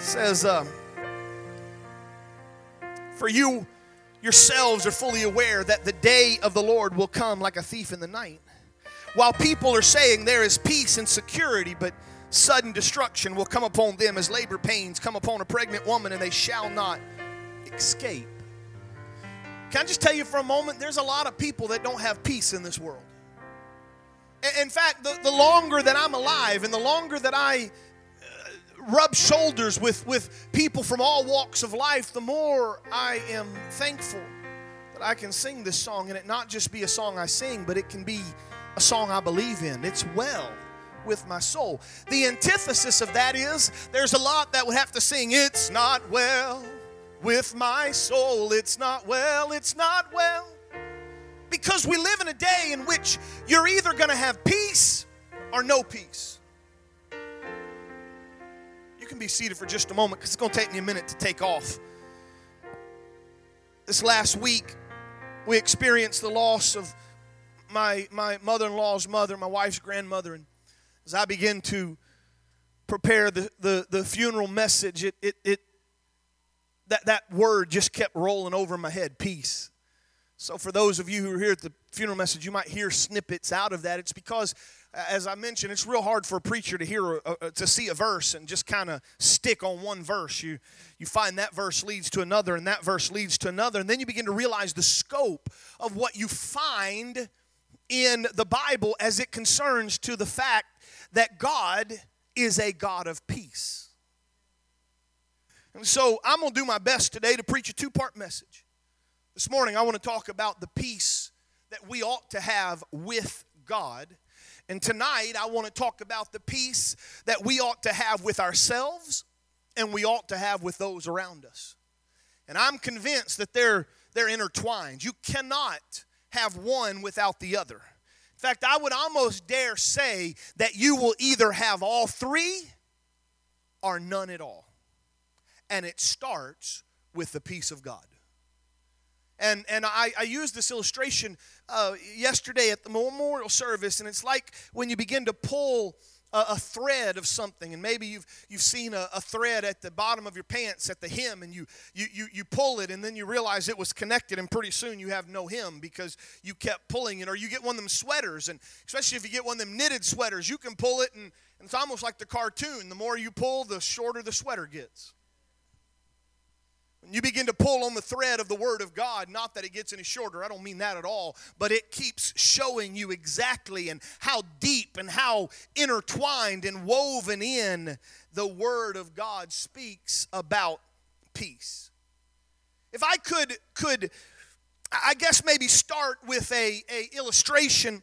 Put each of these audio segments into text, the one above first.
says, uh, For you yourselves are fully aware that the day of the Lord will come like a thief in the night. While people are saying there is peace and security, but sudden destruction will come upon them as labor pains come upon a pregnant woman, and they shall not escape. Can I just tell you for a moment, there's a lot of people that don't have peace in this world. In fact, the, the longer that I'm alive and the longer that I rub shoulders with, with people from all walks of life, the more I am thankful that I can sing this song and it not just be a song I sing, but it can be a song I believe in. It's well with my soul. The antithesis of that is there's a lot that would have to sing, It's not well with my soul. It's not well, it's not well. Because we live in a day in which you're either going to have peace or no peace. Can be seated for just a moment because it's going to take me a minute to take off. This last week, we experienced the loss of my, my mother in law's mother, my wife's grandmother. And as I begin to prepare the, the, the funeral message, it, it, it, that, that word just kept rolling over my head peace. So, for those of you who are here at the funeral message, you might hear snippets out of that. It's because, as I mentioned, it's real hard for a preacher to hear, a, a, to see a verse and just kind of stick on one verse. You, you find that verse leads to another, and that verse leads to another, and then you begin to realize the scope of what you find in the Bible as it concerns to the fact that God is a God of peace. And so, I'm going to do my best today to preach a two part message. This morning, I want to talk about the peace that we ought to have with God. And tonight, I want to talk about the peace that we ought to have with ourselves and we ought to have with those around us. And I'm convinced that they're, they're intertwined. You cannot have one without the other. In fact, I would almost dare say that you will either have all three or none at all. And it starts with the peace of God. And, and I, I use this illustration uh, yesterday at the memorial service, and it's like when you begin to pull a, a thread of something, and maybe you've, you've seen a, a, thread at the bottom of your pants at the hem, and you, you, you, you pull it, and then you realize it was connected, and pretty soon you have no hem because you kept pulling it. Or you get one of them sweaters, and especially if you get one of them knitted sweaters, you can pull it, and, and it's almost like the cartoon. The more you pull, the shorter the sweater gets. When you begin to pull on the thread of the Word of God, not that it gets any shorter, I don't mean that at all, but it keeps showing you exactly and how deep and how intertwined and woven in the Word of God speaks about peace. If I could, could I guess maybe start with a, a illustration,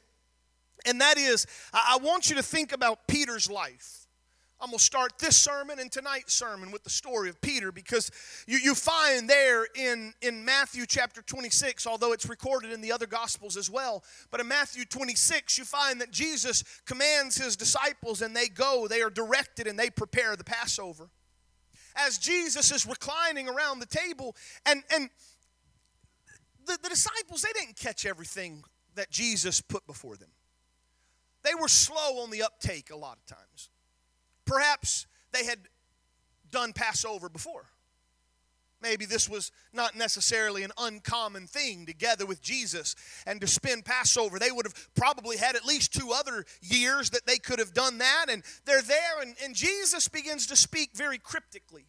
and that is I want you to think about Peter's life. I'm going to start this sermon and tonight's sermon with the story of Peter because you, you find there in, in Matthew chapter 26, although it's recorded in the other Gospels as well, but in Matthew 26, you find that Jesus commands his disciples and they go, they are directed, and they prepare the Passover. As Jesus is reclining around the table, and, and the, the disciples, they didn't catch everything that Jesus put before them. They were slow on the uptake a lot of times. Perhaps they had done Passover before. Maybe this was not necessarily an uncommon thing together with Jesus and to spend Passover. They would have probably had at least two other years that they could have done that. And they're there, and, and Jesus begins to speak very cryptically.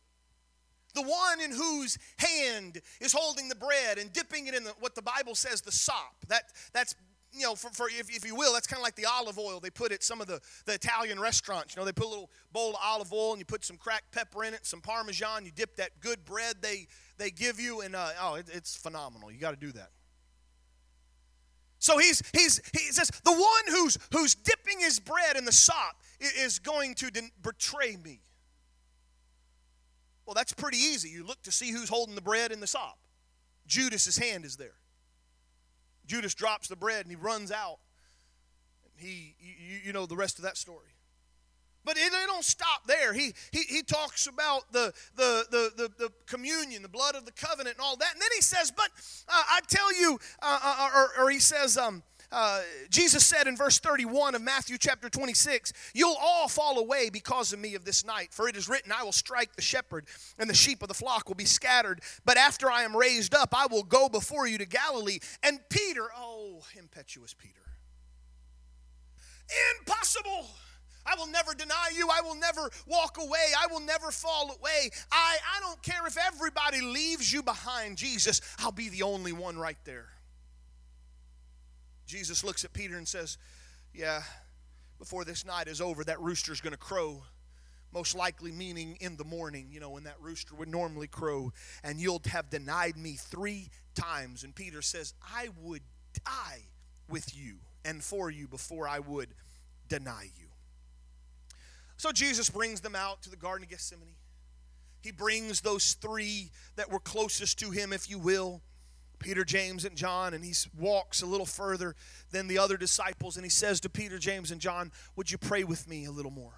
The one in whose hand is holding the bread and dipping it in the, what the Bible says the sop. That, that's you know, for, for if, if you will, that's kind of like the olive oil they put at some of the, the Italian restaurants. You know, they put a little bowl of olive oil and you put some cracked pepper in it, some Parmesan. You dip that good bread they, they give you, and uh, oh, it, it's phenomenal. You got to do that. So he's, he's, he says, the one who's, who's dipping his bread in the sop is going to betray me. Well, that's pretty easy. You look to see who's holding the bread in the sop. Judas's hand is there. Judas drops the bread and he runs out. He, you, you know the rest of that story. But it, it don't stop there. He, he, he talks about the, the, the, the, the, communion, the blood of the covenant, and all that. And then he says, But uh, I tell you, uh, uh, or, or, he says, um, uh, Jesus said in verse 31 of Matthew chapter 26, You'll all fall away because of me of this night, for it is written, I will strike the shepherd, and the sheep of the flock will be scattered. But after I am raised up, I will go before you to Galilee. And Peter, oh, impetuous Peter, impossible. I will never deny you. I will never walk away. I will never fall away. I, I don't care if everybody leaves you behind, Jesus. I'll be the only one right there. Jesus looks at Peter and says, Yeah, before this night is over, that rooster's going to crow. Most likely meaning in the morning, you know, when that rooster would normally crow, and you'll have denied me three times. And Peter says, I would die with you and for you before I would deny you. So Jesus brings them out to the Garden of Gethsemane. He brings those three that were closest to him, if you will. Peter, James, and John, and he walks a little further than the other disciples, and he says to Peter, James, and John, Would you pray with me a little more?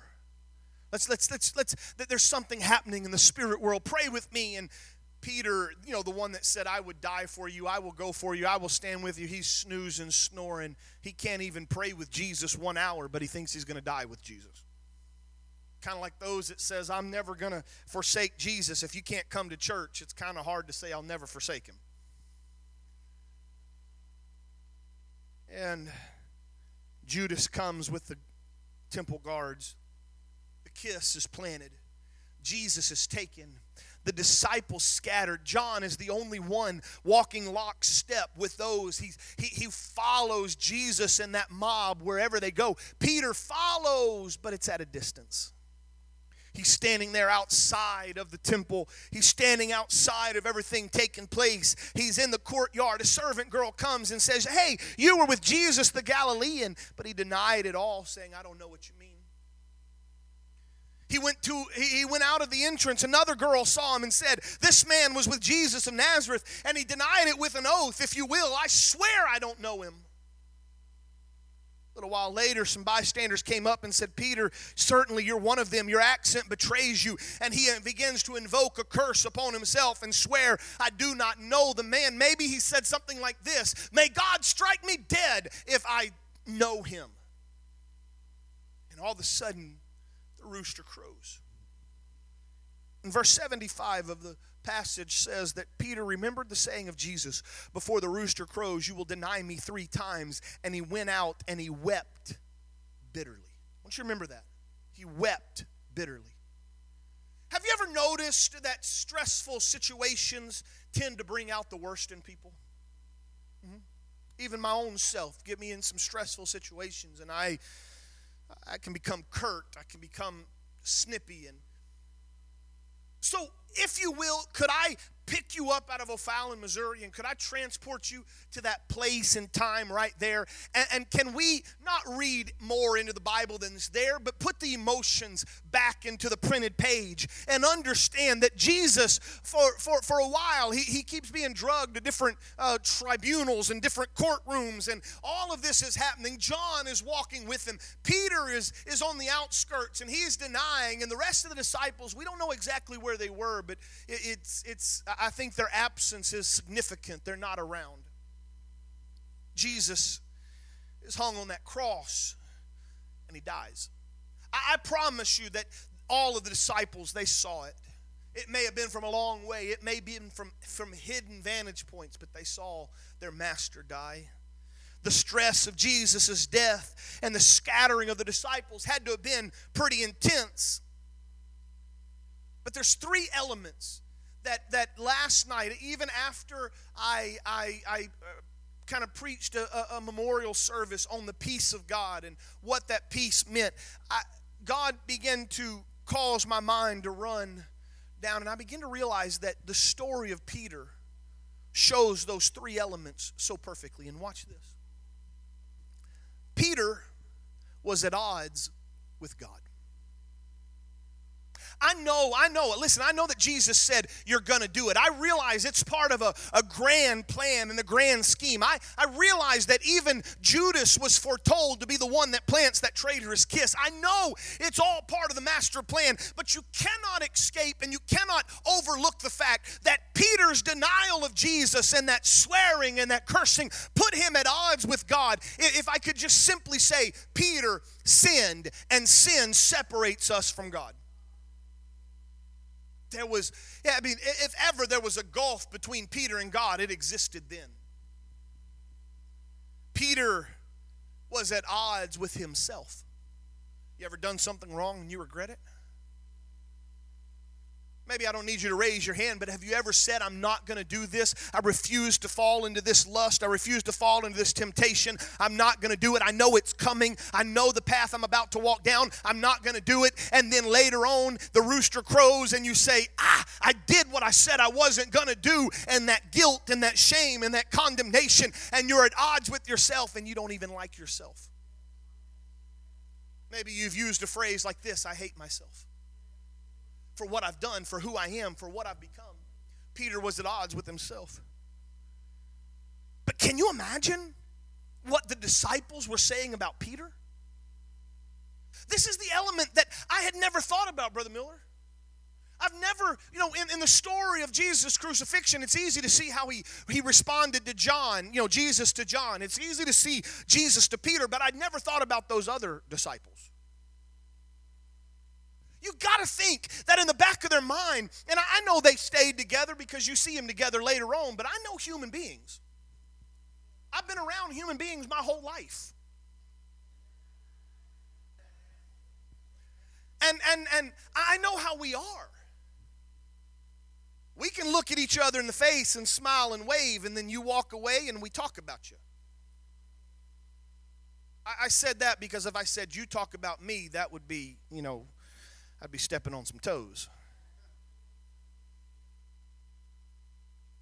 Let's, let's, let's, let's, that there's something happening in the spirit world. Pray with me. And Peter, you know, the one that said, I would die for you, I will go for you, I will stand with you, he's snoozing, snoring. He can't even pray with Jesus one hour, but he thinks he's going to die with Jesus. Kind of like those that says, I'm never going to forsake Jesus. If you can't come to church, it's kind of hard to say, I'll never forsake him. And Judas comes with the temple guards. The kiss is planted. Jesus is taken. The disciples scattered. John is the only one walking lockstep with those. He, he, he follows Jesus and that mob wherever they go. Peter follows, but it's at a distance. He's standing there outside of the temple. He's standing outside of everything taking place. He's in the courtyard. A servant girl comes and says, Hey, you were with Jesus the Galilean. But he denied it all, saying, I don't know what you mean. He went to he went out of the entrance. Another girl saw him and said, This man was with Jesus of Nazareth, and he denied it with an oath, if you will. I swear I don't know him little while later, some bystanders came up and said, Peter, certainly you're one of them. Your accent betrays you. And he begins to invoke a curse upon himself and swear, I do not know the man. Maybe he said something like this May God strike me dead if I know him. And all of a sudden, the rooster crows. In verse 75 of the passage says that Peter remembered the saying of Jesus, Before the rooster crows, you will deny me three times. And he went out and he wept bitterly. Want you remember that. He wept bitterly. Have you ever noticed that stressful situations tend to bring out the worst in people? Mm-hmm. Even my own self get me in some stressful situations, and I, I can become curt. I can become snippy and so if you will, could I pick you up out of O'Fallon, Missouri, and could I transport you to that place and time right there? And, and, can we not read more into the Bible than is there, but put the emotions back into the printed page and understand that Jesus, for, for, for a while, he, he keeps being drugged to different uh, tribunals and different courtrooms, and all of this is happening. John is walking with him. Peter is, is on the outskirts, and he is denying, and the rest of the disciples, we don't know exactly where they were, but it, it's, it's, I think their absence is significant. They're not around. Jesus is hung on that cross and he dies. I, I promise you that all of the disciples, they saw it. It may have been from a long way, it may be from, from hidden vantage points, but they saw their master die. The stress of Jesus' death and the scattering of the disciples had to have been pretty intense. But there's three elements that, that last night, even after I, I, I uh, kind of preached a, a, memorial service on the peace of God and what that peace meant, I, God began to cause my mind to run down, and I began to realize that the story of Peter shows those three elements so perfectly. And watch this Peter was at odds with God. I know, I know it. Listen, I know that Jesus said you're going to do it. I realize it's part of a, a grand plan and a grand scheme. I, I realize that even Judas was foretold to be the one that plants that traitorous kiss. I know it's all part of the master plan, but you cannot escape and you cannot overlook the fact that Peter's denial of Jesus and that swearing and that cursing put him at odds with God. If I could just simply say, Peter sinned, and sin separates us from God. There was, yeah, I mean, if ever there was a gulf between Peter and God, it existed then. Peter was at odds with himself. You ever done something wrong and you regret it? Maybe I don't need you to raise your hand, but have you ever said, I'm not going to do this? I refuse to fall into this lust. I refuse to fall into this temptation. I'm not going to do it. I know it's coming. I know the path I'm about to walk down. I'm not going to do it. And then later on, the rooster crows and you say, Ah, I did what I said I wasn't going to do. And that guilt and that shame and that condemnation, and you're at odds with yourself and you don't even like yourself. Maybe you've used a phrase like this I hate myself for what I've done, for who I am, for what I've become. Peter was at odds with himself. But can you imagine what the disciples were saying about Peter? This is the element that I had never thought about, Brother Miller. I've never, you know, in, in the story of Jesus' crucifixion, it's easy to see how he, he responded to John, you know, Jesus to John. It's easy to see Jesus to Peter, but I'd never thought about those other disciples. You got to think that in the back of their mind, and I know they stayed together because you see them together later on, but I know human beings. I've been around human beings my whole life. And, and, and I know how we are. We can look at each other in the face and smile and wave, and then you walk away and we talk about you. I, I said that because if I said you talk about me, that would be, you know, I'd be stepping on some toes.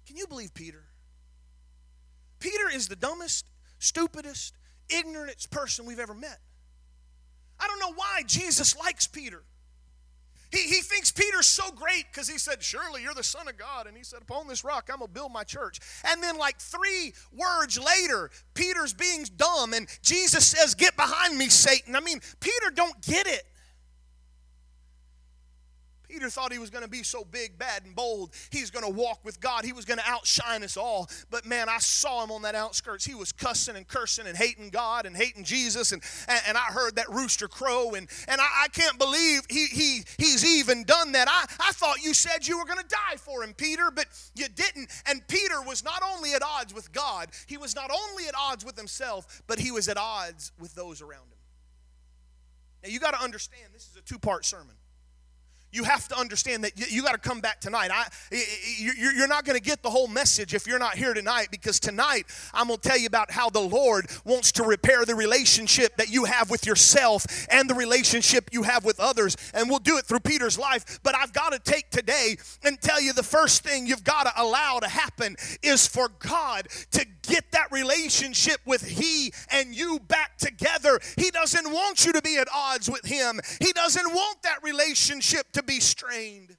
Can you believe Peter? Peter is the dumbest, stupidest, ignorantest person we've ever met. I don't know why Jesus likes Peter. He, he thinks Peter's so great because he said, Surely you're the Son of God. And he said, Upon this rock, I'm going to build my church. And then, like three words later, Peter's being dumb, and Jesus says, Get behind me, Satan. I mean, Peter don't get it. Peter thought he was going to be so big, bad, and bold. He's going to walk with God. He was going to outshine us all. But man, I saw him on that outskirts. He was cussing and cursing and hating God and hating Jesus. And, and, and I heard that rooster crow. And, and I, I can't believe he, he, he's even done that. I, I thought you said you were going to die for him, Peter, but you didn't. And Peter was not only at odds with God, he was not only at odds with himself, but he was at odds with those around him. Now, you got to understand this is a two part sermon you have to understand that you, got to come back tonight. I, you're not going to get the whole message if you're not here tonight because tonight I'm going to tell you about how the Lord wants to repair the relationship that you have with yourself and the relationship you have with others. And we'll do it through Peter's life. But I've got to take today and tell you the first thing you've got to allow to happen is for God to get that relationship with He and you back together. Doesn't want you to be at odds with Him, He doesn't want that relationship to be strained.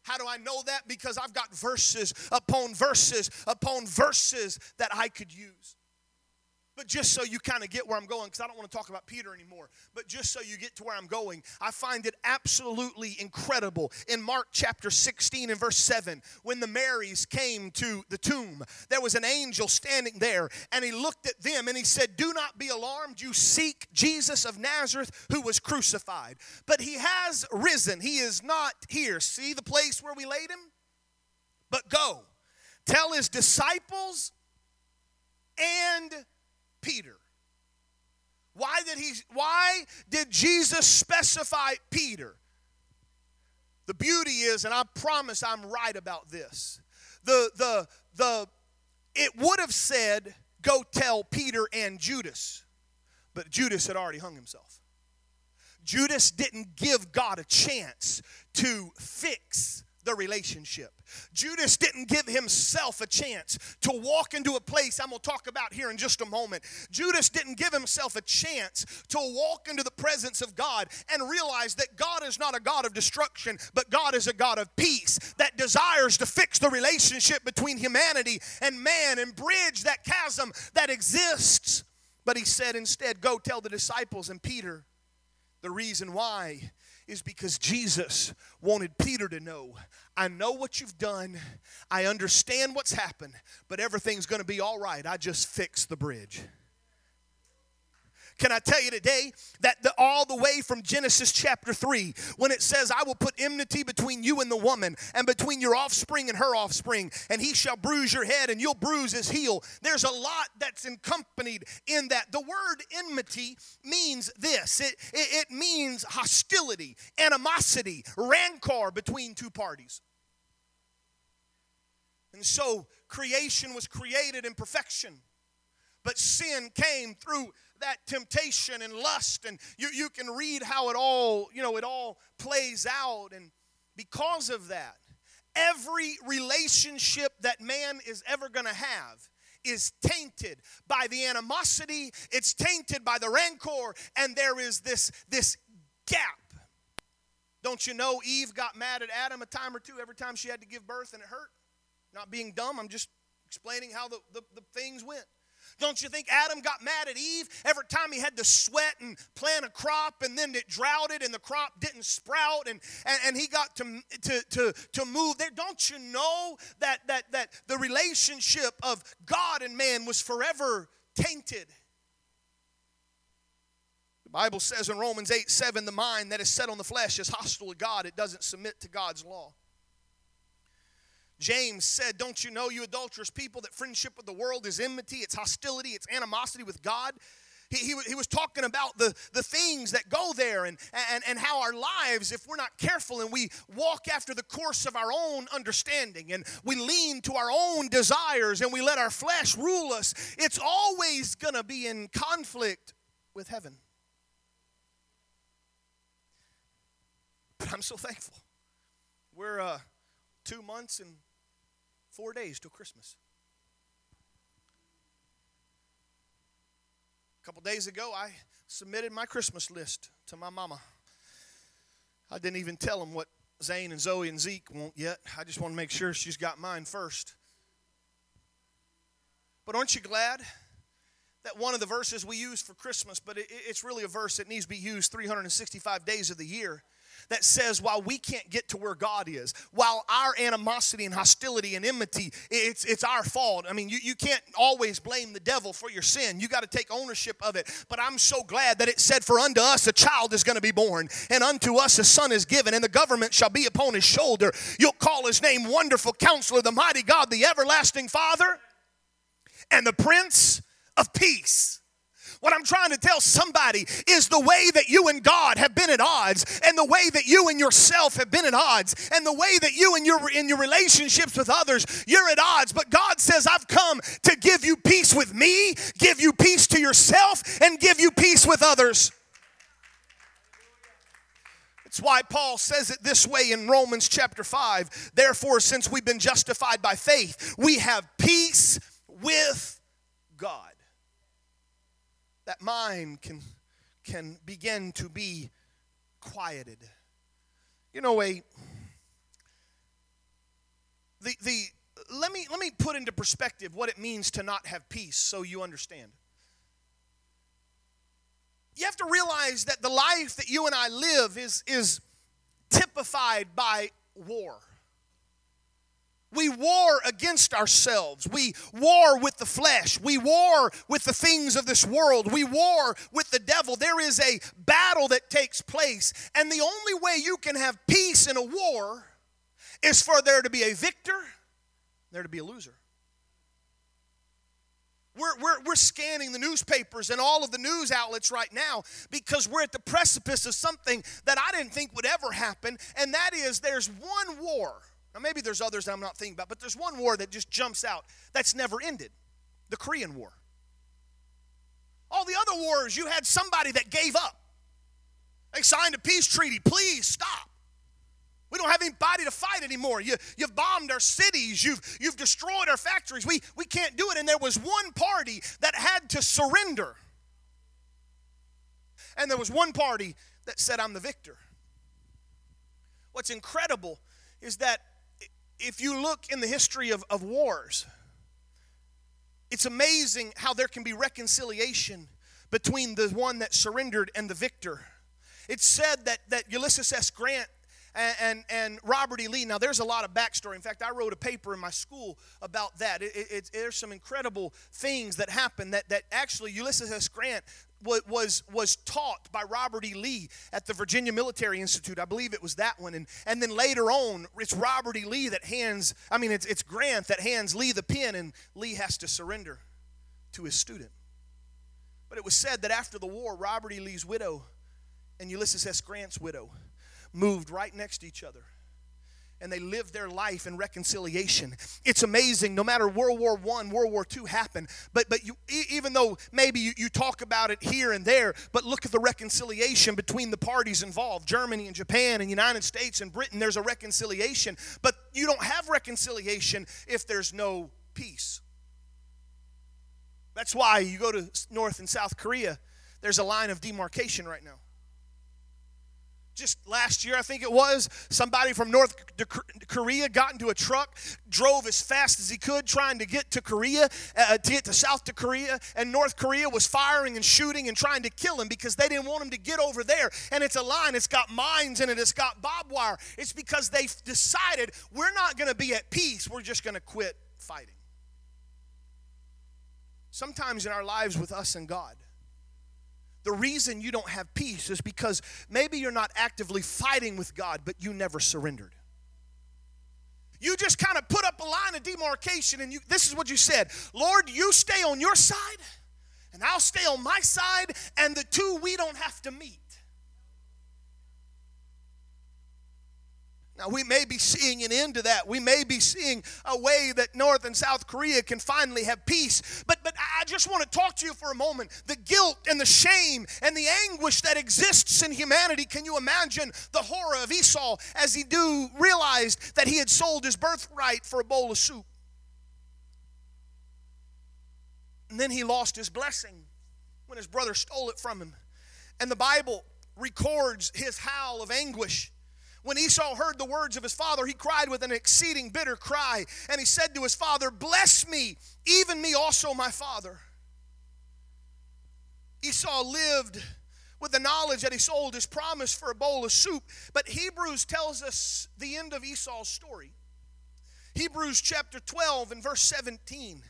How do I know that? Because I've got verses upon verses upon verses that I could use. But just so you kind of get where I'm going, because I don't want to talk about Peter anymore, but just so you get to where I'm going, I find it absolutely incredible in Mark chapter 16 and verse 7 when the Marys came to the tomb, there was an angel standing there, and he looked at them and he said, Do not be alarmed. You seek Jesus of Nazareth who was crucified, but he has risen. He is not here. See the place where we laid him? But go, tell his disciples and Peter. Why did he why did Jesus specify Peter? The beauty is, and I promise I'm right about this. The the the it would have said, go tell Peter and Judas, but Judas had already hung himself. Judas didn't give God a chance to fix the relationship. Judas didn't give himself a chance to walk into a place I'm going to talk about here in just a moment. Judas didn't give himself a chance to walk into the presence of God and realize that God is not a God of destruction, but God is a God of peace that desires to fix the relationship between humanity and man and bridge that chasm that exists. But he said instead, Go tell the disciples and Peter the reason why is because Jesus wanted Peter to know I know what you've done, I understand what's happened, but everything's going to be all right. I just fixed the bridge. Can I tell you today that the, all the way from Genesis chapter 3, when it says, I will put enmity between you and the woman, and between your offspring and her offspring, and he shall bruise your head, and you'll bruise his heel. There's a lot that's accompanied in that. The word enmity means this it, it, it means hostility, animosity, rancor between two parties. And so creation was created in perfection, but sin came through that temptation and lust and you, you can read how it all you know it all plays out. And because of that every relationship that man is ever going to have is tainted by the animosity it's tainted by the rancor and there is this this gap. Don't you know eve got mad at adam a time or two every time she had to give birth and it hurt? Not being dumb i'm just explaining how the, the, the things went don't you think Adam got mad at Eve every time he had to sweat and plant a crop and then it droughted and the crop didn't sprout and, and, and he got to, to, to, to move there? Don't you know that, that, that the relationship of God and man was forever tainted? The Bible says in Romans 8 7, the mind that is set on the flesh is hostile to God, it doesn't submit to God's law. James said, Don't you know, you adulterous people, that friendship with the world is enmity, it's hostility, it's animosity with God? He, he, he, was talking about the, the things that go there and, and, and how our lives, if we're not careful and we walk after the course of our own understanding and we lean to our own desires and we let our flesh rule us, it's always going to be in conflict with heaven. But I'm so thankful. We're uh, two months and Four days till Christmas. A couple days ago, I submitted my Christmas list to my mama. I didn't even tell them what Zane and Zoe and Zeke want yet. I just want to make sure she's got mine first. But aren't you glad that one of the verses we use for Christmas, but it's really a verse that needs to be used 365 days of the year, that says while we can't get to where God is, while our animosity and hostility and enmity, it's, it's our fault. I mean, you, you can't always blame the devil for your sin. You got to take ownership of it. But I'm so glad that it said, For unto us a child is going to be born, and unto us a son is given, and the government shall be upon his shoulder. You'll call his name Wonderful Counselor, the Mighty God, the Everlasting Father, and the Prince of Peace. What I'm trying to tell somebody is the way that you and God have been at odds, and the way that you and yourself have been at odds, and the way that you and your in your relationships with others, you're at odds. But God says, I've come to give you peace with me, give you peace to yourself, and give you peace with others. It's why Paul says it this way in Romans chapter 5. Therefore, since we've been justified by faith, we have peace with God that mind can, can begin to be quieted. You know, a the the let me let me put into perspective what it means to not have peace so you understand. You have to realize that the life that you and I live is is typified by war. We war against ourselves. We war with the flesh. We war with the things of this world. We war with the devil. There is a battle that takes place. And the only way you can have peace in a war is for there to be a victor, there to be a loser. We're, we're, we're scanning the newspapers and all of the news outlets right now because we're at the precipice of something that I didn't think would ever happen, and that is there's one war now, maybe there's others that I'm not thinking about, but there's one war that just jumps out that's never ended the Korean War. All the other wars, you had somebody that gave up. They signed a peace treaty. Please stop. We don't have anybody to fight anymore. You, you've bombed our cities. You've, you've destroyed our factories. We, we can't do it. And there was one party that had to surrender. And there was one party that said, I'm the victor. What's incredible is that if you look in the history of, of wars, it's amazing how there can be reconciliation between the one that surrendered and the victor. It's said that, that Ulysses S. Grant and, and, and, Robert E. Lee. Now, there's a lot of backstory. In fact, I wrote a paper in my school about that. It, it, there's some incredible things that happened that, that actually Ulysses S. Grant was, was taught by Robert E. Lee at the Virginia Military Institute. I believe it was that one. And, and then later on, it's Robert E. Lee that hands, I mean, it's, it's Grant that hands Lee the pen, and Lee has to surrender to his student. But it was said that after the war, Robert E. Lee's widow and Ulysses S. Grant's widow moved right next to each other and they lived their life in reconciliation. It's amazing. No matter World War One, World War Two happened, but but you, even though maybe you, you talk about it here and there, but look at the reconciliation between the parties involved: Germany and Japan and United States and Britain. There's a reconciliation, but you don't have reconciliation if there's no peace. That's why you go to North and South Korea. There's a line of demarcation right now just last year, I think it was, somebody from North Korea got into a truck, drove as fast as he could, trying to get to Korea, uh, to get to South to Korea, and North Korea was firing and shooting and trying to kill him because they didn't want him to get over there. And it's a line, it's got mines in it, it's got barbed wire. It's because they've decided we're not going to be at peace, we're just going to quit fighting. Sometimes in our lives with us and God, the reason you don't have peace is because maybe you're not actively fighting with God, but you never surrendered. You just kind of put up a line of demarcation, and you, this is what you said Lord, you stay on your side, and I'll stay on my side, and the two we don't have to meet. Now, we may be seeing an end to that. We may be seeing a way that North and South Korea can finally have peace. But, but I just want to talk to you for a moment. The guilt and the shame and the anguish that exists in humanity. Can you imagine the horror of Esau as he do realized that he had sold his birthright for a bowl of soup? And then he lost his blessing when his brother stole it from him. And the Bible records his howl of anguish when Esau heard the words of his father, he cried with an exceeding bitter cry, and he said to his father, Bless me, even me also, my father. Esau lived with the knowledge that he sold his promise for a bowl of soup, but Hebrews tells us the end of Esau's story. Hebrews chapter 12 and verse 17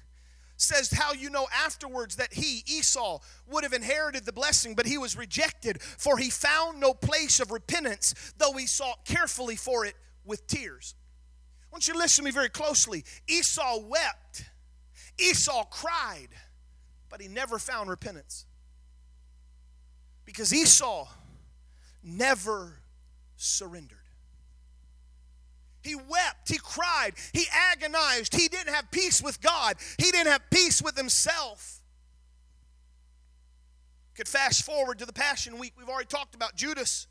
says how you know afterwards that he, Esau, would have inherited the blessing, but he was rejected, for he found no place of repentance, though he sought carefully for it with tears. I want you to listen to me very closely. Esau wept, Esau cried, but he never found repentance. Because Esau never surrendered. He wept, he cried, he agonized. He didn't have peace with God, he didn't have peace with himself. Could fast forward to the Passion Week. We've already talked about Judas.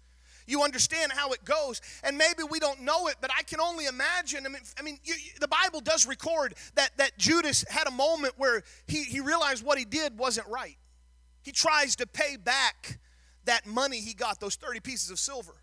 You understand how it goes, and maybe we don't know it, but I can only imagine. I mean, I mean, you, the Bible does record that that Judas had a moment where he he realized what he did wasn't right. He tries to pay back that money he got, those thirty pieces of silver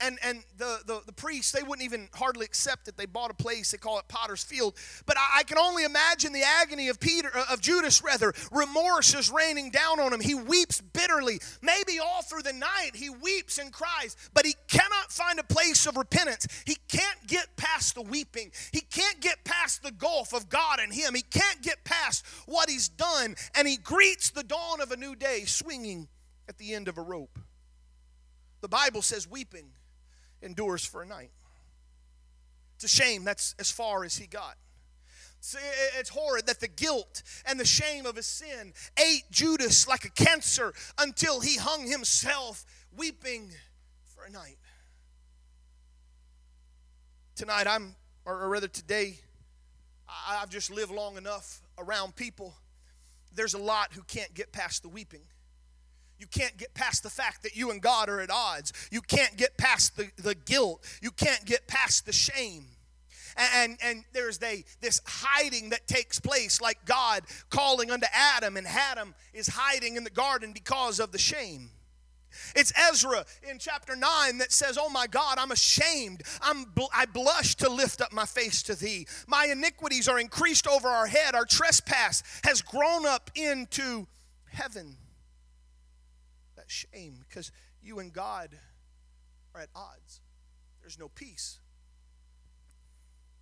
and and the, the, the priests they wouldn't even hardly accept it they bought a place they call it potter's field. But I, I, can only imagine the agony of peter uh, of judas rather remorse is raining down on him. He weeps bitterly. Maybe all through the night he weeps and cries but he cannot find a place of repentance. He can't get past the weeping. He can't get past the gulf of god and him. He can't get past what he's done and he greets the dawn of a new day swinging at the end of a rope. The bible says weeping endures for a night. It's a shame that's as far as he got. It's horrid that the guilt and the shame of his sin ate Judas like a cancer until he hung himself weeping for a night. Tonight, I'm, or rather today, I've just lived long enough around people. There's a lot who can't get past the weeping. You can't get past the fact that you and God are at odds. You can't get past the, the guilt. You can't get past the shame. And, and, there's a, this hiding that takes place, like God calling unto Adam, and Adam is hiding in the garden because of the shame. It's Ezra in chapter 9 that says, Oh my God, I'm ashamed. I'm bl- I blush to lift up my face to thee. My iniquities are increased over our head. Our trespass has grown up into heaven. Shame, because you and God are at odds. There's no peace.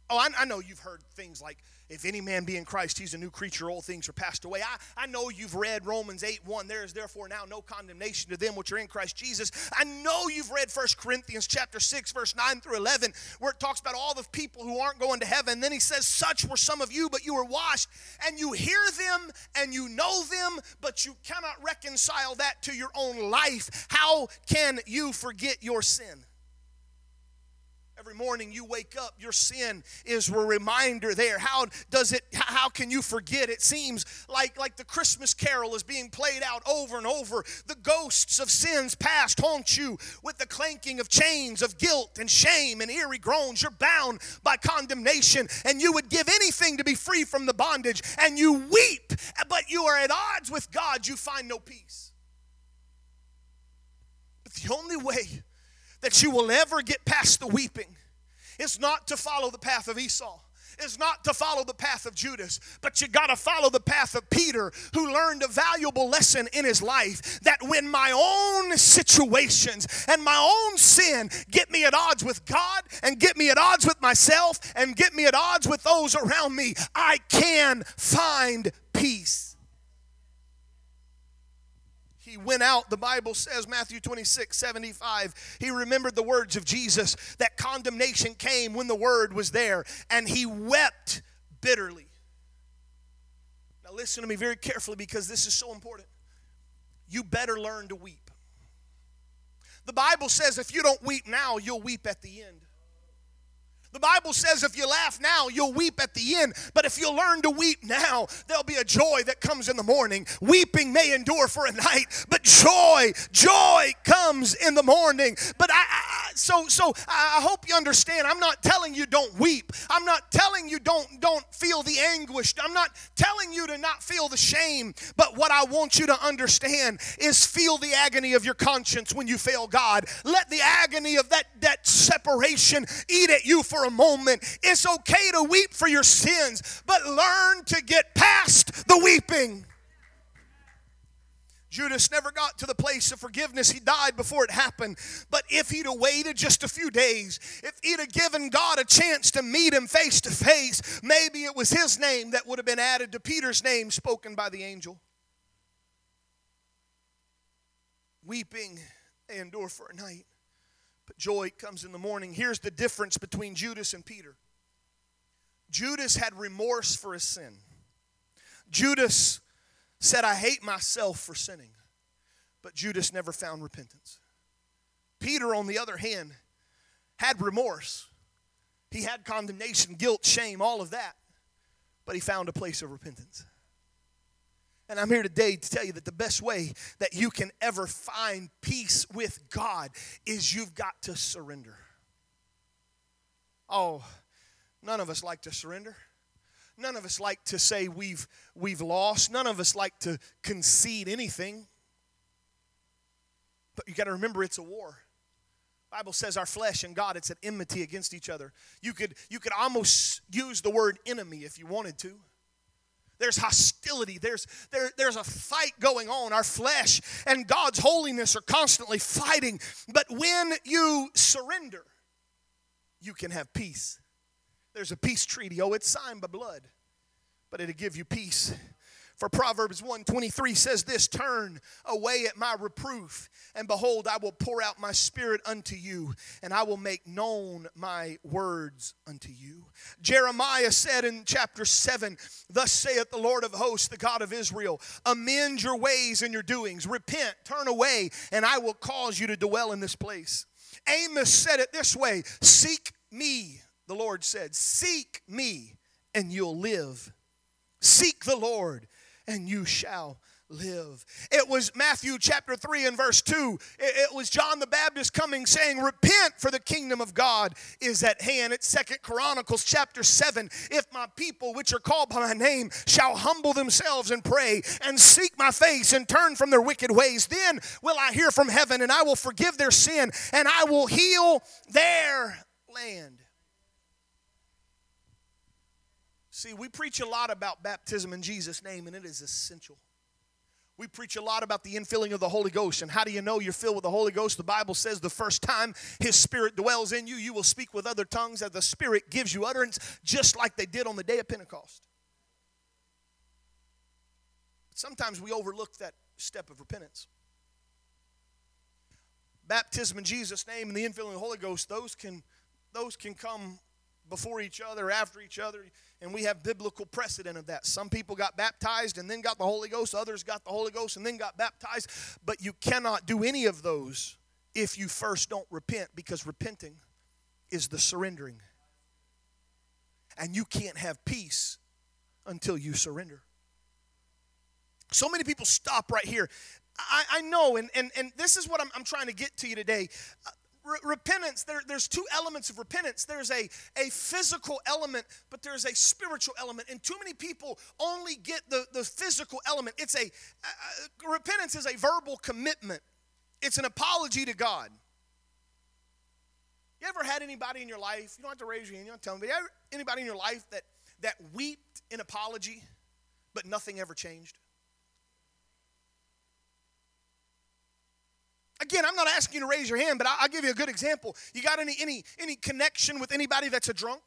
Oh, I, I, know you've heard things like, if any man be in Christ, he's a new creature, All things are passed away. I, I know you've read Romans 8 1. There is therefore now no condemnation to them which are in Christ Jesus. I know you've read 1 Corinthians chapter 6, verse 9 through 11, where it talks about all the people who aren't going to heaven. Then he says, Such were some of you, but you were washed. And you hear them and you know them, but you cannot reconcile that to your own life. How can you forget your sin? Every morning you wake up, your sin is a reminder there. How does it how can you forget? It seems like like the Christmas carol is being played out over and over. The ghosts of sins past haunt you with the clanking of chains of guilt and shame and eerie groans. You're bound by condemnation and you would give anything to be free from the bondage and you weep, but you are at odds with God. You find no peace. But the only way that you will ever get past the weeping is not to follow the path of Esau. Is not to follow the path of Judas, but you got to follow the path of Peter, who learned a valuable lesson in his life that when my own situations and my own sin get me at odds with God and get me at odds with myself and get me at odds with those around me, I can find peace he went out, the Bible says, Matthew 26, 75. He remembered the words of Jesus that condemnation came when the word was there, and he wept bitterly. Now, listen to me very carefully because this is so important. You better learn to weep. The Bible says if you don't weep now, you'll weep at the end. The Bible says if you laugh now, you'll weep at the end. But if you learn to weep now, there'll be a joy that comes in the morning. Weeping may endure for a night, but joy, joy comes in the morning. But I, I so so I hope you understand. I'm not telling you don't weep. I'm not telling you don't don't feel the anguish. I'm not telling you to not feel the shame. But what I want you to understand is feel the agony of your conscience when you fail God. Let the agony of that that separation eat at you for a moment. It's okay to weep for your sins, but learn to get past the weeping. Judas never got to the place of forgiveness. He died before it happened. But if he'd have waited just a few days, if he'd have given God a chance to meet him face to face, maybe it was his name that would have been added to Peter's name spoken by the angel. Weeping they endure for a night, but joy comes in the morning. Here's the difference between Judas and Peter Judas had remorse for his sin. Judas said, I hate myself for sinning. But Judas never found repentance. Peter, on the other hand, had remorse. He had condemnation, guilt, shame, all of that. But he found a place of repentance. And I'm here today to tell you that the best way that you can ever find peace with God is you've got to surrender. Oh, none of us like to surrender. None of us like to say we've, we've lost. None of us like to concede anything. But you got to remember it's a war. Bible says our flesh and God it's an enmity against each other. You could you could almost use the word enemy if you wanted to. There's hostility. There's, there, there's a fight going on. Our flesh and God's holiness are constantly fighting. But when you surrender, you can have peace. There's a peace treaty. Oh, it's signed by blood, but it'll give you peace. For Proverbs 123 says this Turn away at my reproof, and behold, I will pour out my spirit unto you, and I will make known my words unto you. Jeremiah said in chapter 7, Thus saith the Lord of hosts, the God of Israel, amend your ways and your doings, repent, turn away, and I will cause you to dwell in this place. Amos said it this way Seek me, the Lord said, Seek me, and you'll live. Seek the Lord and you shall live. It was Matthew chapter 3 and verse 2. It, was John the Baptist coming saying, Repent, for the kingdom of God is at hand. It's Second Chronicles chapter 7. If my people, which are called by my name, shall humble themselves and pray and seek my face and turn from their wicked ways, then will I hear from heaven and I will forgive their sin and I will heal their land. See, we preach a lot about baptism in Jesus' name, and it is essential. We preach a lot about the infilling of the Holy Ghost. And how do you know you're filled with the Holy Ghost? The Bible says the first time His Spirit dwells in you, you will speak with other tongues as the Spirit gives you utterance, just like they did on the day of Pentecost. But sometimes we overlook that step of repentance. Baptism in Jesus' name and the infilling of the Holy Ghost, those can, those can come before each other, after each other and we have biblical precedent of that. Some people got baptized and then got the Holy Ghost, others got the Holy Ghost and then got baptized, but you cannot do any of those if you first don't repent because repenting is the surrendering. And you can't have peace until you surrender. So many people stop right here. I, I know, and, and, and this is what I'm, I'm trying to get to you today re- repentance, there, there's two elements of repentance. There's a, a physical element, but there's a spiritual element. And too many people only get the, the physical element. It's a, uh, repentance is a verbal commitment, it's an apology to God. You ever had anybody in your life, you don't have to raise your hand, you don't tell me, anybody in your life that, that wept in apology, but nothing ever changed? Again, I'm not asking you to raise your hand, but I'll give you a good example. You got any any any connection with anybody that's a drunk?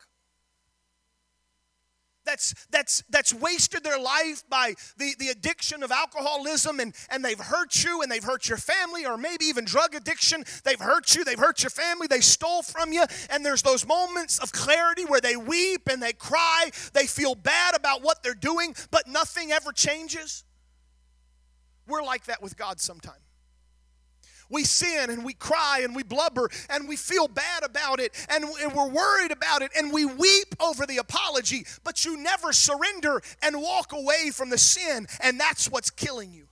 That's that's that's wasted their life by the, the addiction of alcoholism and, and they've hurt you and they've hurt your family, or maybe even drug addiction. They've hurt you, they've hurt your family, they stole from you, and there's those moments of clarity where they weep and they cry, they feel bad about what they're doing, but nothing ever changes. We're like that with God sometimes we sin and we cry and we blubber and we feel bad about it and, we're worried about it and we weep over the apology, but you never surrender and walk away from the sin, and that's what's killing you.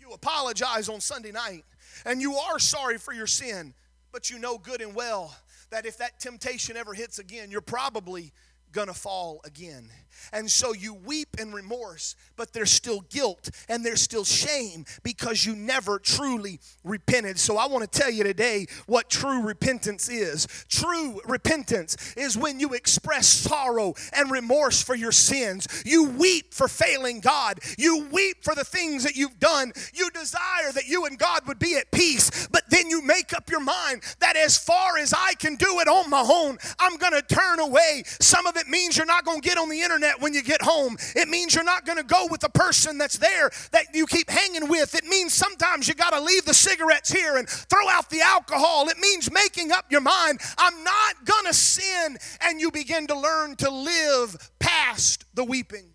You apologize on Sunday night and you are sorry for your sin, but you know good and well that if that temptation ever hits again, you're probably gonna fall again. And so you weep in remorse, but there's still guilt and there's still shame because you never truly repented. So I want to tell you today what true repentance is. True repentance is when you express sorrow and remorse for your sins. You weep for failing God. You weep for the things that you've done. You desire that you and God would be at peace, but then you make up your mind that as far as I can do it on my own, I'm to turn away. Some of it means you're not going to get on the internet when you get home. It means you're not going to go with the person that's there that you keep hanging with. It means sometimes you got to leave the cigarettes here and throw out the alcohol. It means making up your mind, I'm not going to sin. And you begin to learn to live past the weeping.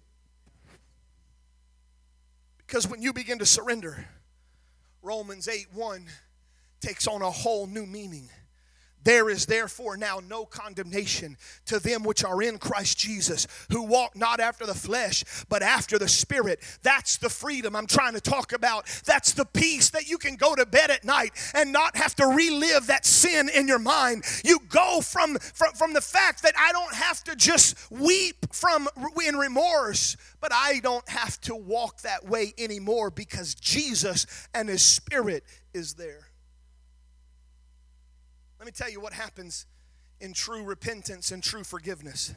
Because when you begin to surrender, Romans 8 1 takes on a whole new meaning. There is therefore now no condemnation to them which are in Christ Jesus, who walk not after the flesh, but after the Spirit. That's the freedom I'm trying to talk about. That's the peace that you can go to bed at night and not have to relive that sin in your mind. You go from, from, from the fact that I don't have to just weep from in remorse, but I don't have to walk that way anymore because Jesus and His Spirit is there. Let me tell you what happens in true repentance and true forgiveness.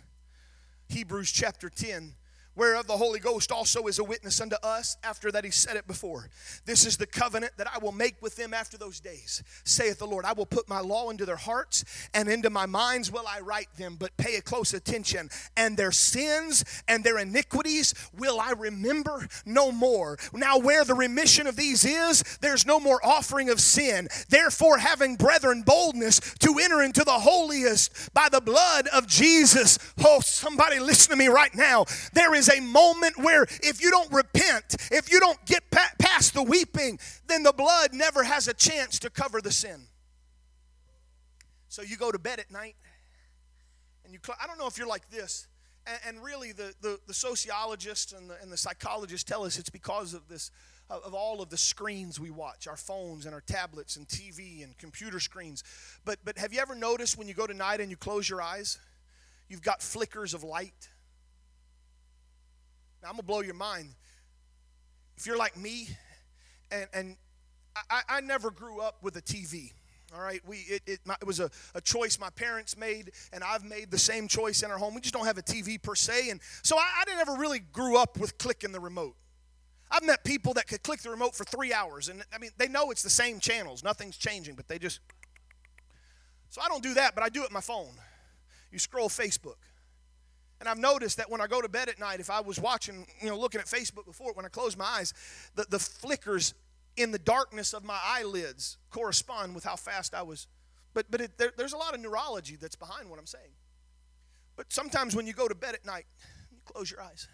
Hebrews chapter 10 whereof the Holy Ghost also is a witness unto us, after that he said it before. This is the covenant that I will make with them after those days, saith the Lord. I will put my law into their hearts, and into my minds will I write them. But pay a close attention. And their sins and their iniquities will I remember no more. Now, where the remission of these is, there's no more offering of sin. Therefore, having brethren boldness to enter into the holiest by the blood of Jesus. Oh, somebody listen to me right now. There is a moment where if you don't repent, if you don't get past the weeping, then the blood never has a chance to cover the sin. So you go to bed at night and you, cl- I don't know if you're like this, And, and really, the, the, the sociologists and the, and the psychologists tell us it's because of this of all of the screens we watch our phones and our tablets and TV and computer screens. But, but have you ever noticed when you go to night and you close your eyes, you've got flickers of light? Now, I'm going to blow your mind. If you're like me, and, and I, I never grew up with a TV. All right, we it, it, my, it was a, a choice my parents made, and I've made the same choice in our home. We just don't have a TV per se, and so I, I never really grew up with clicking the remote. I've met people that could click the remote for three hours, and I mean, they know it's the same channels, nothing's changing, but they just. So I don't do that, but I do it my phone. You scroll Facebook. And I've noticed that when I go to bed at night, if I was watching, you know, looking at Facebook before, when I close my eyes, the, the flickers in the darkness of my eyelids correspond with how fast I was. But, but it, there, there's a lot of neurology that's behind what I'm saying. But sometimes when you go to bed at night, you close your eyes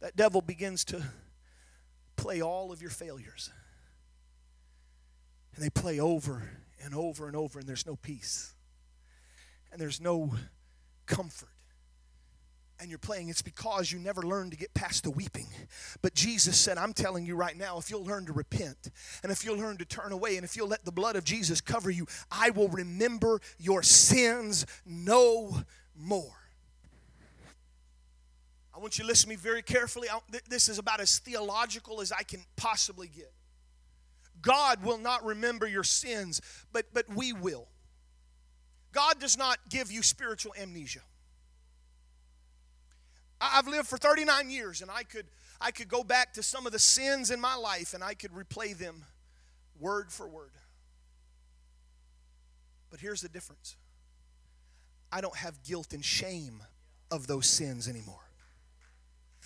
that devil begins to play all of your failures. And they play over and over and over, and there's no peace. And there's no comfort. And you're playing, it's because you never learned to get past the weeping. But Jesus said, I'm telling you right now, if you'll learn to repent, and if you'll learn to turn away, and if you'll let the blood of Jesus cover you, I will remember your sins no more. I want you to listen to me very carefully. This is about as theological as I can possibly get. God will not remember your sins, but, but we will. God does not give you spiritual amnesia. I've lived for 39 years and I could, I could go back to some of the sins in my life and I could replay them word for word. But here's the difference I don't have guilt and shame of those sins anymore.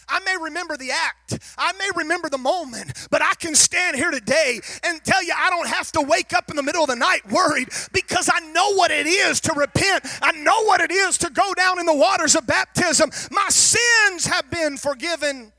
I may remember the act, I may remember the moment, but I can stand here today and tell you I don't have to wake up in the middle of the night worried because I know what it is to repent. I know what it is to go down in the waters of baptism. My sins have been forgiven.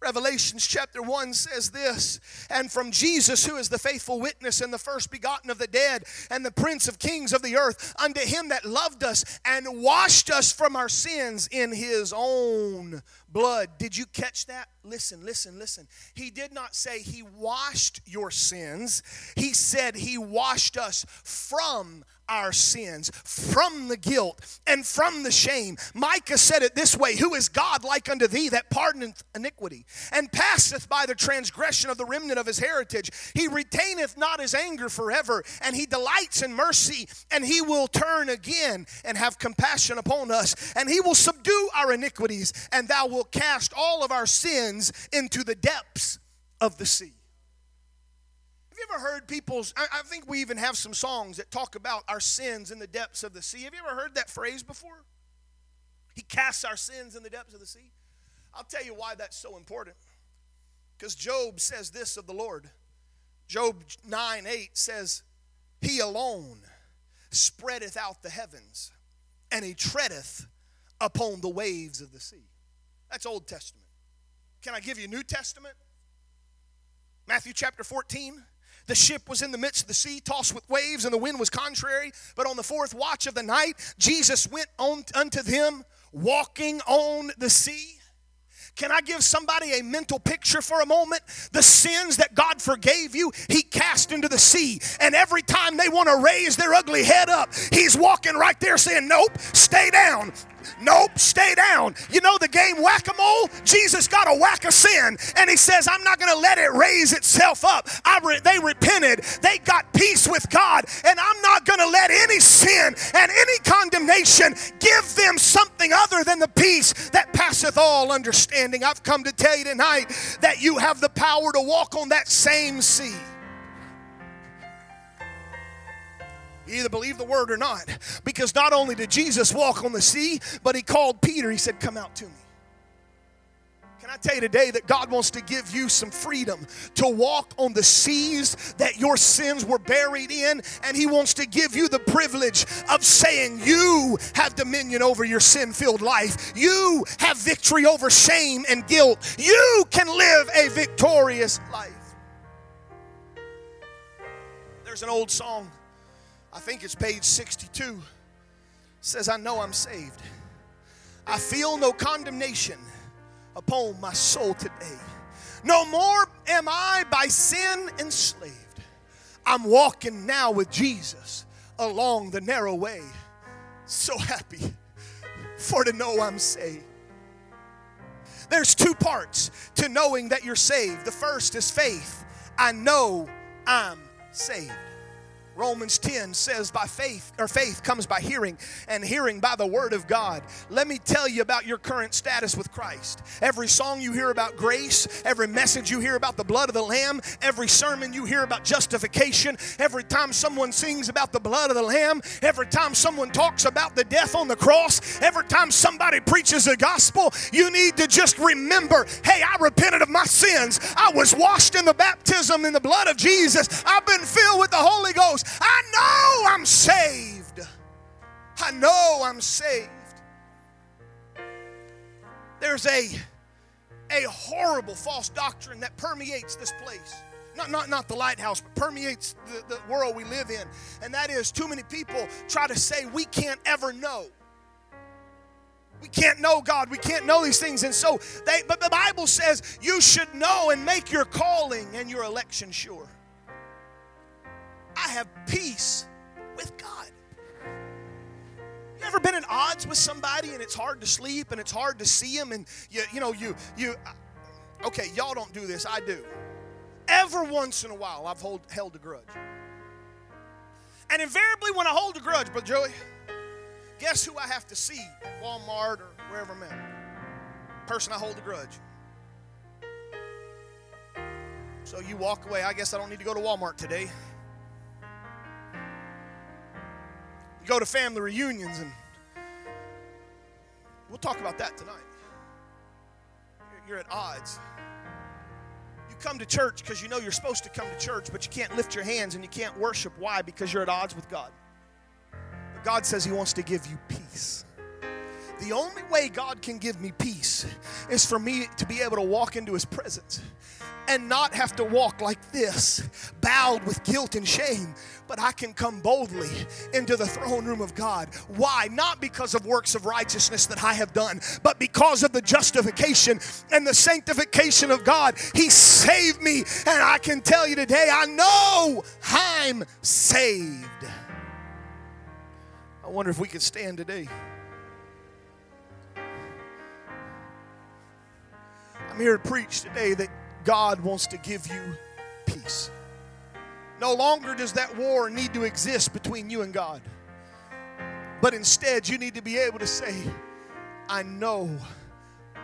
Revelations chapter 1 says this, and from Jesus, who is the faithful witness and the first begotten of the dead, and the prince of kings of the earth, unto him that loved us and washed us from our sins in his own blood. Did you catch that? Listen, listen, listen. He did not say he washed your sins, he said he washed us from our sins, from the guilt, and from the shame. Micah said it this way Who is God like unto thee that pardoneth iniquity, and passeth by the transgression of the remnant of his heritage? He retaineth not his anger forever, and he delights in mercy, and he will turn again and have compassion upon us, and he will subdue our iniquities, and thou wilt cast all of our sins into the depths of the sea Have you ever heard people's, I, I think we even have some songs that talk about our sins in the depths of the sea. Have you ever heard that phrase before? He casts our sins in the depths of the sea. I'll tell you why that's so important. Because Job says this of the Lord. Job 9 8 says, He alone spreadeth out the heavens, and he treadeth upon the waves of the sea. That's Old Testament. Can I give you New Testament? Matthew chapter 14. The ship was in the midst of the sea, tossed with waves, and the wind was contrary. But on the fourth watch of the night, Jesus went on unto them, walking on the sea. Can I give somebody a mental picture for a moment? The sins that God forgave you, He cast into the sea. And every time they want to raise their ugly head up, He's walking right there saying, Nope, stay down. Nope, stay down. You know the game whack a mole? Jesus got a whack of sin, and he says, I'm not going to let it raise itself up. Re- they repented, they got peace with God, and I'm not going to let any sin and any condemnation give them something other than the peace that passeth all understanding. I've come to tell you tonight that you have the power to walk on that same sea. You either believe the word or not. Because not only did Jesus walk on the sea, but he called Peter. He said, Come out to me. Can I tell you today that God wants to give you some freedom to walk on the seas that your sins were buried in, and He wants to give you the privilege of saying, You have dominion over your sin filled life. You have victory over shame and guilt. You can live a victorious life. There's an old song I think it's page 62, says, I know I'm saved. I feel no condemnation upon my soul today. No more am I by sin enslaved. I'm walking now with Jesus along the narrow way. So happy for to know I'm saved. There's two parts to knowing that you're saved. The first is faith. I know I'm saved. Romans 10 says by faith or faith comes by hearing and hearing by the word of God. Let me tell you about your current status with Christ. Every song you hear about grace, every message you hear about the blood of the lamb, every sermon you hear about justification, every time someone sings about the blood of the lamb, every time someone talks about the death on the cross, every time somebody preaches the gospel, you need to just remember, hey, I repented of my sins. I was washed in the baptism in the blood of Jesus. I've been filled with the Holy Ghost. I know I'm saved. I know I'm saved. There's a, a horrible false doctrine that permeates this place. Not, not, not the lighthouse, but permeates the, the world we live in. And that is too many people try to say we can't ever know. We can't know God. We can't know these things. And so they but the Bible says you should know and make your calling and your election sure. I have peace with God. You ever been in odds with somebody and it's hard to sleep and it's hard to see them and you you know you you uh, okay y'all don't do this I do. Every once in a while I've hold, held a grudge. And invariably when I hold a grudge, but Joey, guess who I have to see at Walmart or wherever I'm at? Person I hold a grudge. So you walk away. I guess I don't need to go to Walmart today. Go to family reunions and we'll talk about that tonight. You're at odds. You come to church because you know you're supposed to come to church, but you can't lift your hands and you can't worship. Why? Because you're at odds with God. But God says He wants to give you peace. The only way God can give me peace is for me to be able to walk into His presence and not have to walk like this, bowed with guilt and shame, but I can come boldly into the throne room of God. Why? Not because of works of righteousness that I have done, but because of the justification and the sanctification of God. He saved me, and I can tell you today, I know I'm saved. I wonder if we could stand today. I'm here to preach today that God wants to give you peace. No longer does that war need to exist between you and God. But instead, you need to be able to say, I know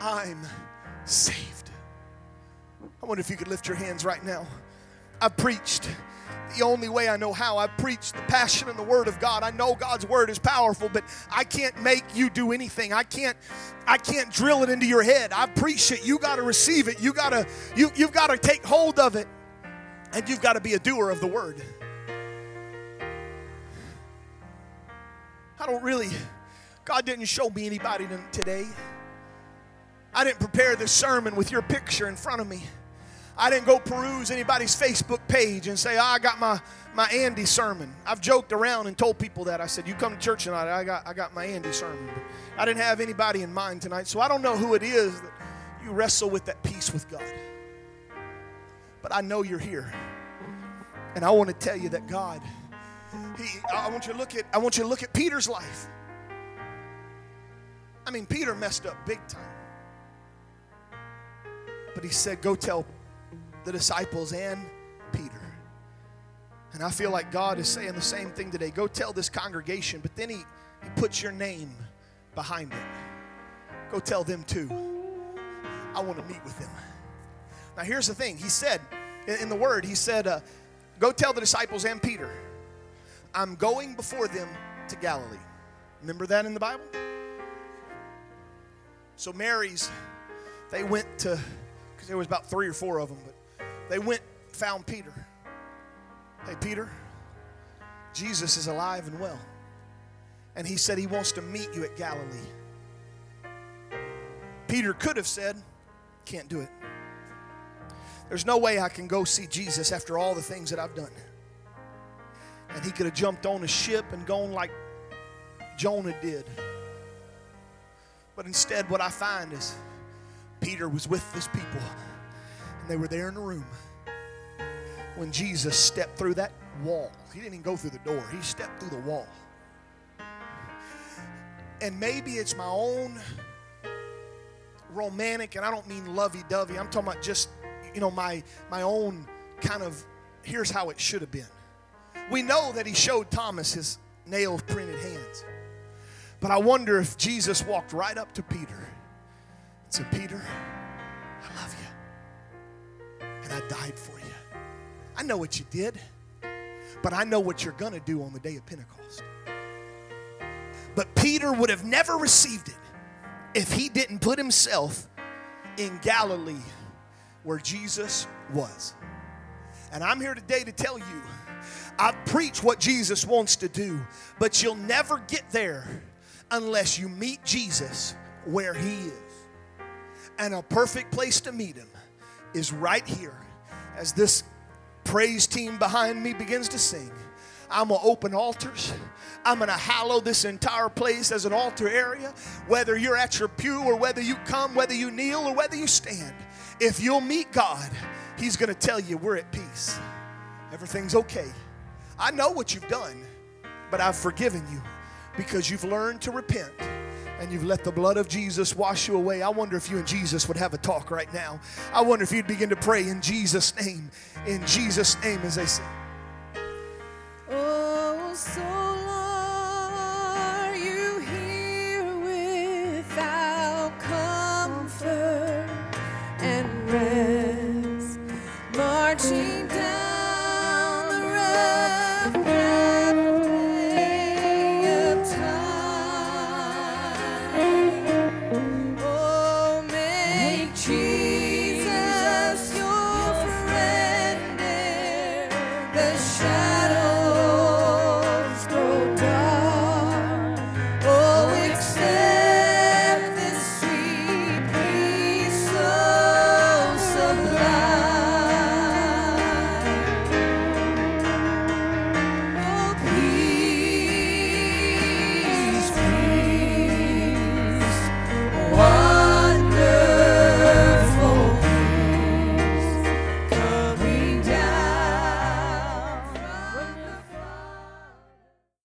I'm saved. I wonder if you could lift your hands right now. I preached the only way I know how. I preach the passion and the word of God. I know God's word is powerful, but I can't make you do anything. I can't I can't drill it into your head. I preach it. You got to receive it. You got to you you've got to take hold of it. And you've got to be a doer of the word. I don't really God didn't show me anybody today. I didn't prepare this sermon with your picture in front of me. I didn't go peruse anybody's Facebook page and say, oh, I got my, my Andy sermon. I've joked around and told people that. I said, You come to church tonight, I got, I got my Andy sermon. But I didn't have anybody in mind tonight, so I don't know who it is that you wrestle with that peace with God. But I know you're here. And I want to tell you that God, he, I want you to look at I want you to look at Peter's life. I mean, Peter messed up big time. But he said, Go tell the disciples and Peter. And I feel like God is saying the same thing today. Go tell this congregation, but then He, he puts your name behind it. Go tell them too. I want to meet with them. Now, here's the thing He said in the Word, He said, uh, Go tell the disciples and Peter, I'm going before them to Galilee. Remember that in the Bible? So, Mary's, they went to, because there was about three or four of them, but they went found Peter. Hey, Peter, Jesus is alive and well. And he said he wants to meet you at Galilee. Peter could have said, Can't do it. There's no way I can go see Jesus after all the things that I've done. And he could have jumped on a ship and gone like Jonah did. But instead, what I find is Peter was with his people, and they were there in the room when Jesus stepped through that wall. He didn't even go through the door, he stepped through the wall. And maybe it's my own romantic, and I don't mean lovey dovey, I'm talking about just, you know, my, my own kind of here's how it should have been. We know that he showed Thomas his nail printed hands. But I wonder if Jesus walked right up to Peter and said, Peter, I love you. And I died for you. I know what you did, but I know what you're going to do on the day of Pentecost. But Peter would have never received it if he didn't put himself in Galilee where Jesus was. And I'm here today to tell you I preach what Jesus wants to do, but you'll never get there unless you meet Jesus where he is. And a perfect place to meet him is right here as this praise team behind me begins to sing. I'm going to open altars. I'm going to hallow this entire place as an altar area. Whether you're at your pew or whether you come, whether you kneel or whether you stand, if you'll meet God, He's going to tell you we're at peace. Everything's okay. I know what you've done, but I've forgiven you because you've learned to repent and you've let the blood of Jesus wash you away. I wonder if you and Jesus would have a talk right now. I wonder if you'd begin to pray in Jesus' name, in Jesus' name, as they say. Oh,